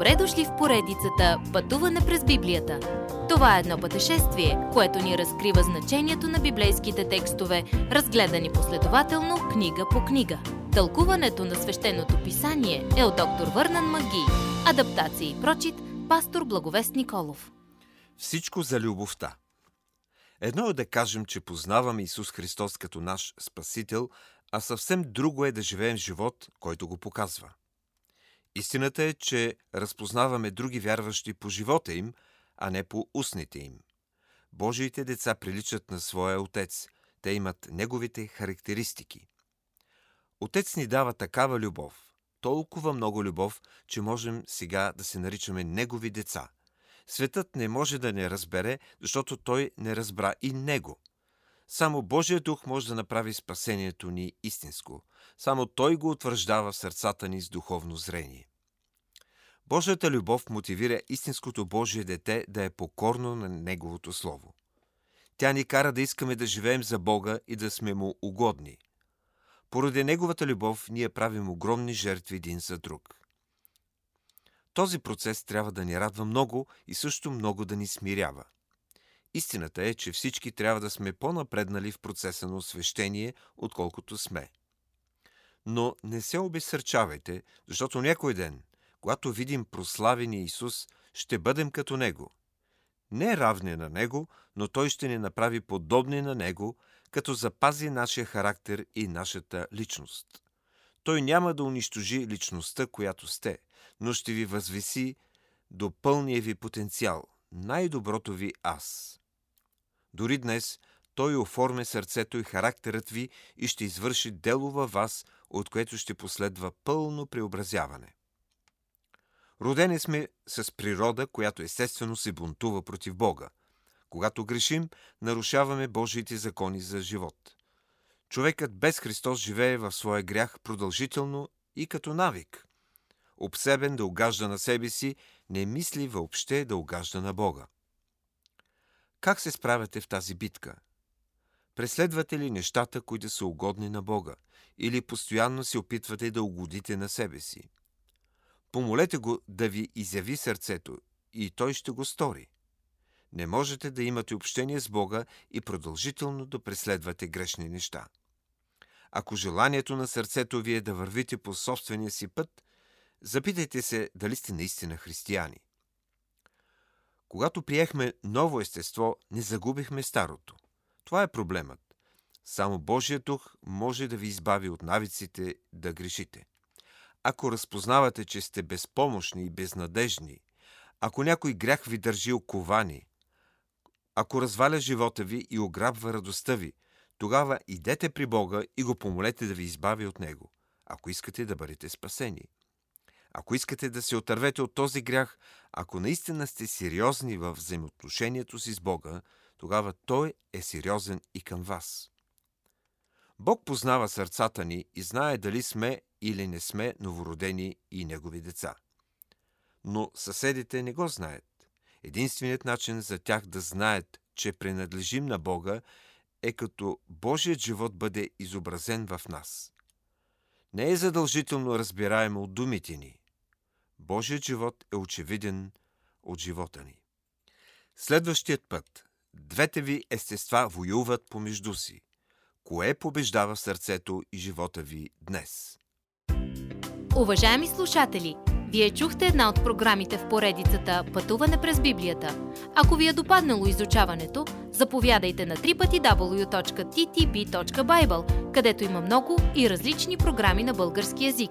Добре дошли в поредицата Пътуване през Библията. Това е едно пътешествие, което ни разкрива значението на библейските текстове, разгледани последователно книга по книга. Тълкуването на свещеното писание е от доктор Върнан Маги. Адаптация и прочит, пастор Благовест Николов. Всичко за любовта. Едно е да кажем, че познаваме Исус Христос като наш Спасител, а съвсем друго е да живеем живот, който го показва. Истината е, че разпознаваме други вярващи по живота им, а не по устните им. Божиите деца приличат на своя Отец. Те имат неговите характеристики. Отец ни дава такава любов, толкова много любов, че можем сега да се наричаме Негови деца. Светът не може да не разбере, защото той не разбра и Него. Само Божия дух може да направи спасението ни истинско. Само Той го утвърждава в сърцата ни с духовно зрение. Божията любов мотивира истинското Божие дете да е покорно на Неговото Слово. Тя ни кара да искаме да живеем за Бога и да сме Му угодни. Поради Неговата любов ние правим огромни жертви един за друг. Този процес трябва да ни радва много и също много да ни смирява. Истината е, че всички трябва да сме по-напреднали в процеса на освещение, отколкото сме. Но не се обесърчавайте, защото някой ден, когато видим прославения Исус, ще бъдем като Него. Не равни на Него, но Той ще ни направи подобни на Него, като запази нашия характер и нашата личност. Той няма да унищожи личността, която сте, но ще ви възвиси до пълния ви потенциал, най-доброто ви аз. Дори днес той оформя сърцето и характерът ви и ще извърши дело във вас, от което ще последва пълно преобразяване. Родени сме с природа, която естествено се бунтува против Бога. Когато грешим, нарушаваме Божиите закони за живот. Човекът без Христос живее в своя грях продължително и като навик. Обсебен да угажда на себе си, не мисли въобще да угажда на Бога. Как се справяте в тази битка? Преследвате ли нещата, които са угодни на Бога, или постоянно се опитвате да угодите на себе си? Помолете го да ви изяви сърцето и той ще го стори. Не можете да имате общение с Бога и продължително да преследвате грешни неща. Ако желанието на сърцето ви е да вървите по собствения си път, запитайте се дали сте наистина християни. Когато приехме ново естество, не загубихме старото. Това е проблемът. Само Божия дух може да ви избави от навиците да грешите. Ако разпознавате, че сте безпомощни и безнадежни, ако някой грях ви държи оковани, ако разваля живота ви и ограбва радостта ви, тогава идете при Бога и го помолете да ви избави от него, ако искате да бъдете спасени. Ако искате да се отървете от този грях, ако наистина сте сериозни в взаимоотношението си с Бога, тогава Той е сериозен и към вас. Бог познава сърцата ни и знае дали сме или не сме новородени и Негови деца. Но съседите не го знаят. Единственият начин за тях да знаят, че принадлежим на Бога, е като Божият живот бъде изобразен в нас. Не е задължително разбираемо от думите ни. Божият живот е очевиден от живота ни. Следващият път двете ви естества воюват помежду си. Кое побеждава сърцето и живота ви днес? Уважаеми слушатели, вие чухте една от програмите в поредицата Пътуване през Библията. Ако ви е допаднало изучаването, заповядайте на www.ttb.bible, където има много и различни програми на български язик.